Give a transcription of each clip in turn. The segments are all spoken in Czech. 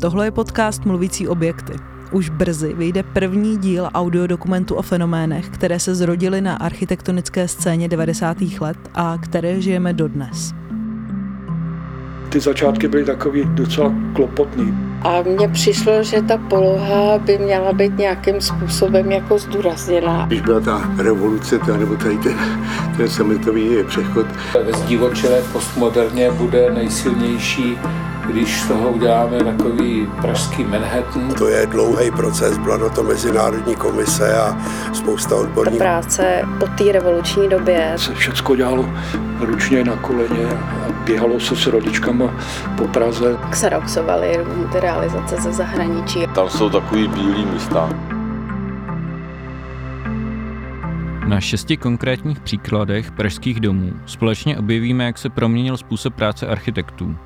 Tohle je podcast Mluvící objekty. Už brzy vyjde první díl audiodokumentu o fenoménech, které se zrodily na architektonické scéně 90. let a které žijeme dodnes. Ty začátky byly takový docela klopotný. A mně přišlo, že ta poloha by měla být nějakým způsobem jako zdůrazněná. Když byla ta revoluce, ta, nebo tady ten, ten sametový přechod. Ve zdivočelé postmoderně bude nejsilnější když z toho uděláme takový pražský Manhattan. To je dlouhý proces, byla na to mezinárodní komise a spousta odborníků. Ta práce po té revoluční době. Se všechno dělalo ručně na koleně a běhalo se s rodičkama po Praze. Xeroxovaly ty realizace ze zahraničí. Tam jsou takový bílý místa. Na šesti konkrétních příkladech pražských domů společně objevíme, jak se proměnil způsob práce architektů.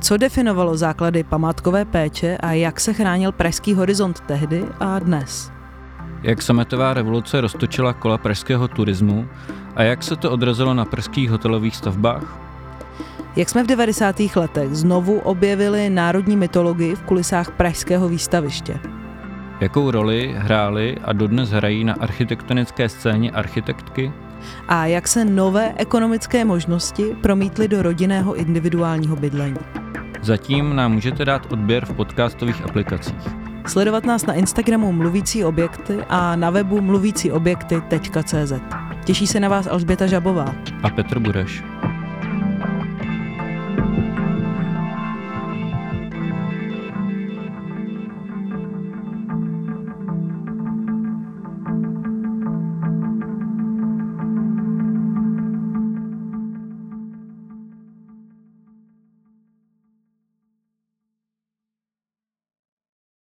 Co definovalo základy památkové péče a jak se chránil pražský horizont tehdy a dnes? Jak sametová revoluce roztočila kola pražského turismu a jak se to odrazilo na pražských hotelových stavbách? Jak jsme v 90. letech znovu objevili národní mytologii v kulisách pražského výstaviště? Jakou roli hrály a dodnes hrají na architektonické scéně architektky? A jak se nové ekonomické možnosti promítly do rodinného individuálního bydlení? Zatím nám můžete dát odběr v podcastových aplikacích. Sledovat nás na Instagramu Mluvící objekty a na webu mluvícíobjekty.cz. Těší se na vás Alžběta Žabová a Petr Bureš.